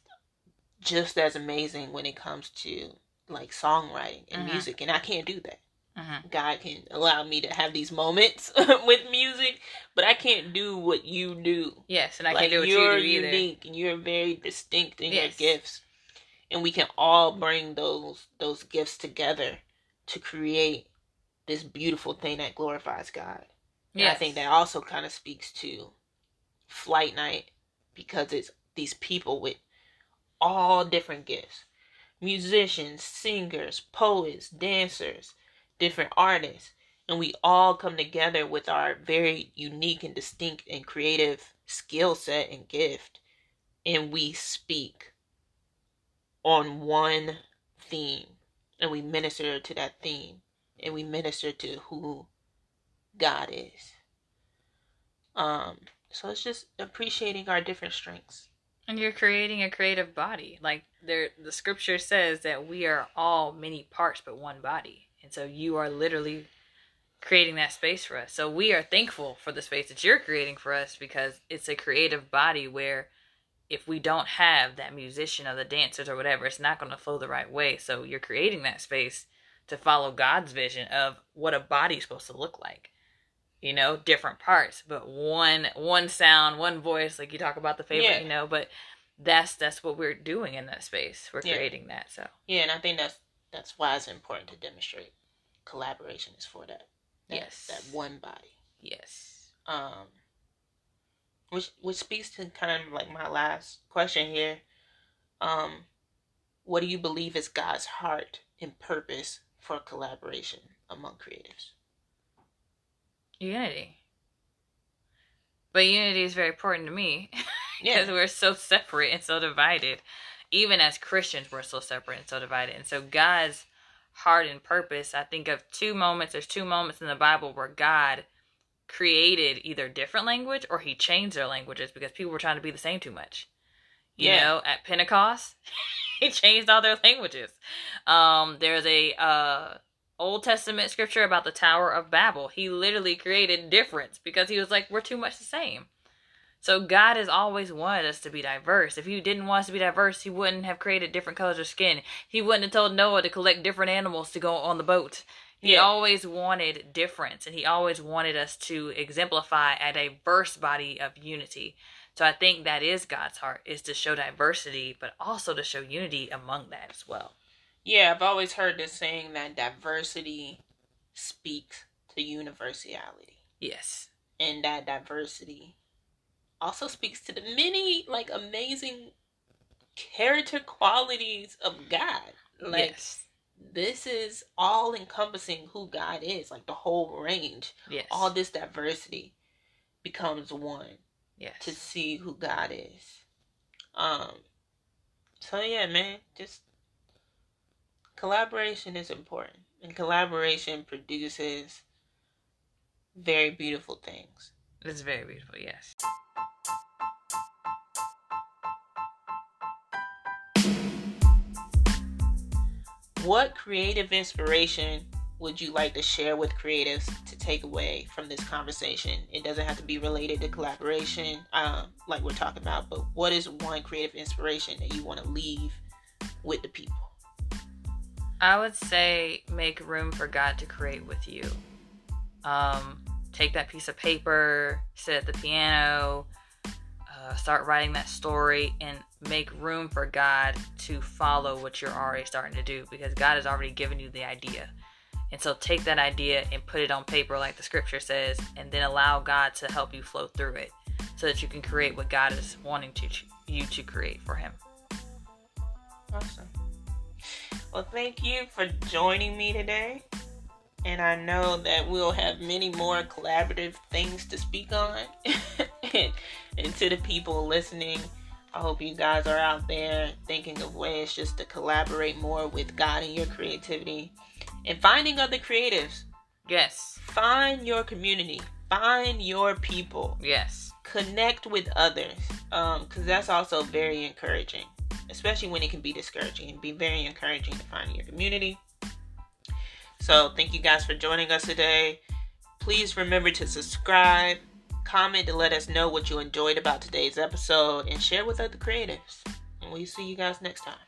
just as amazing when it comes to like songwriting and Mhm. music, and I can't do that. Mhm. God can allow me to have these moments with music, but I can't do what you do. Yes, and I like can't do what you you're do either. unique and you're very distinct in Yes. your gifts, and we can all bring those those gifts together to create this beautiful thing that glorifies God. And I think that also kind of speaks to Flight Night because it's these people with all different gifts musicians, singers, poets, dancers, different artists. And we all come together with our very unique and distinct and creative skill set and gift. And we speak on one theme and we minister to that theme and we minister to who God is. Um, so it's just appreciating our different strengths. And you're creating a creative body. Like there the scripture says that we are all many parts but one body. And so you are literally creating that space for us. So we are thankful for the space that you're creating for us because it's a creative body where if we don't have that musician or the dancers or whatever, it's not going to flow the right way. So you're creating that space to follow God's vision of what a body's supposed to look like. You know, different parts, but one one sound, one voice, like you talk about the favorite, yeah. you know, but that's that's what we're doing in that space. We're yeah. creating that. So Yeah, and I think that's that's why it's important to demonstrate collaboration is for that. that yes. That one body. Yes. Um which which speaks to kind of like my last question here. Um what do you believe is God's heart and purpose for collaboration among creatives? Unity. But unity is very important to me because yeah. we're so separate and so divided. Even as Christians, we're so separate and so divided. And so God's heart and purpose, I think of two moments. There's two moments in the Bible where God created either different language or he changed their languages because people were trying to be the same too much. You yeah. know, at Pentecost, he changed all their languages. Um, there's a uh, Old Testament scripture about the Tower of Babel. He literally created difference because he was like, we're too much the same. So God has always wanted us to be diverse. If he didn't want us to be diverse, he wouldn't have created different colors of skin. He wouldn't have told Noah to collect different animals to go on the boat. He yeah. always wanted difference and he always wanted us to exemplify a diverse body of unity. So I think that is God's heart is to show diversity, but also to show unity among that as well. Yeah, I've always heard this saying that diversity speaks to universality. Yes. And that diversity also speaks to the many like amazing character qualities of God. Like yes. this is all encompassing who God is, like the whole range. Yes. All this diversity becomes one. Yes. To see who God is. Um so yeah, man, just collaboration is important, and collaboration produces very beautiful things. It's very beautiful, yes. What creative inspiration would you like to share with creatives to take away from this conversation? It doesn't have to be related to collaboration, um, like we're talking about, but what is one creative inspiration that you want to leave with the people? I would say make room for God to create with you. Um, take that piece of paper, sit at the piano, uh, start writing that story, and make room for God to follow what you're already starting to do because God has already given you the idea. And so take that idea and put it on paper, like the scripture says, and then allow God to help you flow through it so that you can create what God is wanting to you to create for Him. Awesome. Well, thank you for joining me today. And I know that we'll have many more collaborative things to speak on. and, and to the people listening, I hope you guys are out there thinking of ways just to collaborate more with God and your creativity and finding other creatives. Yes. Find your community, find your people. Yes. Connect with others because um, that's also very encouraging especially when it can be discouraging. and be very encouraging to find your community. So, thank you guys for joining us today. Please remember to subscribe, comment to let us know what you enjoyed about today's episode, and share with other creatives. And we'll see you guys next time.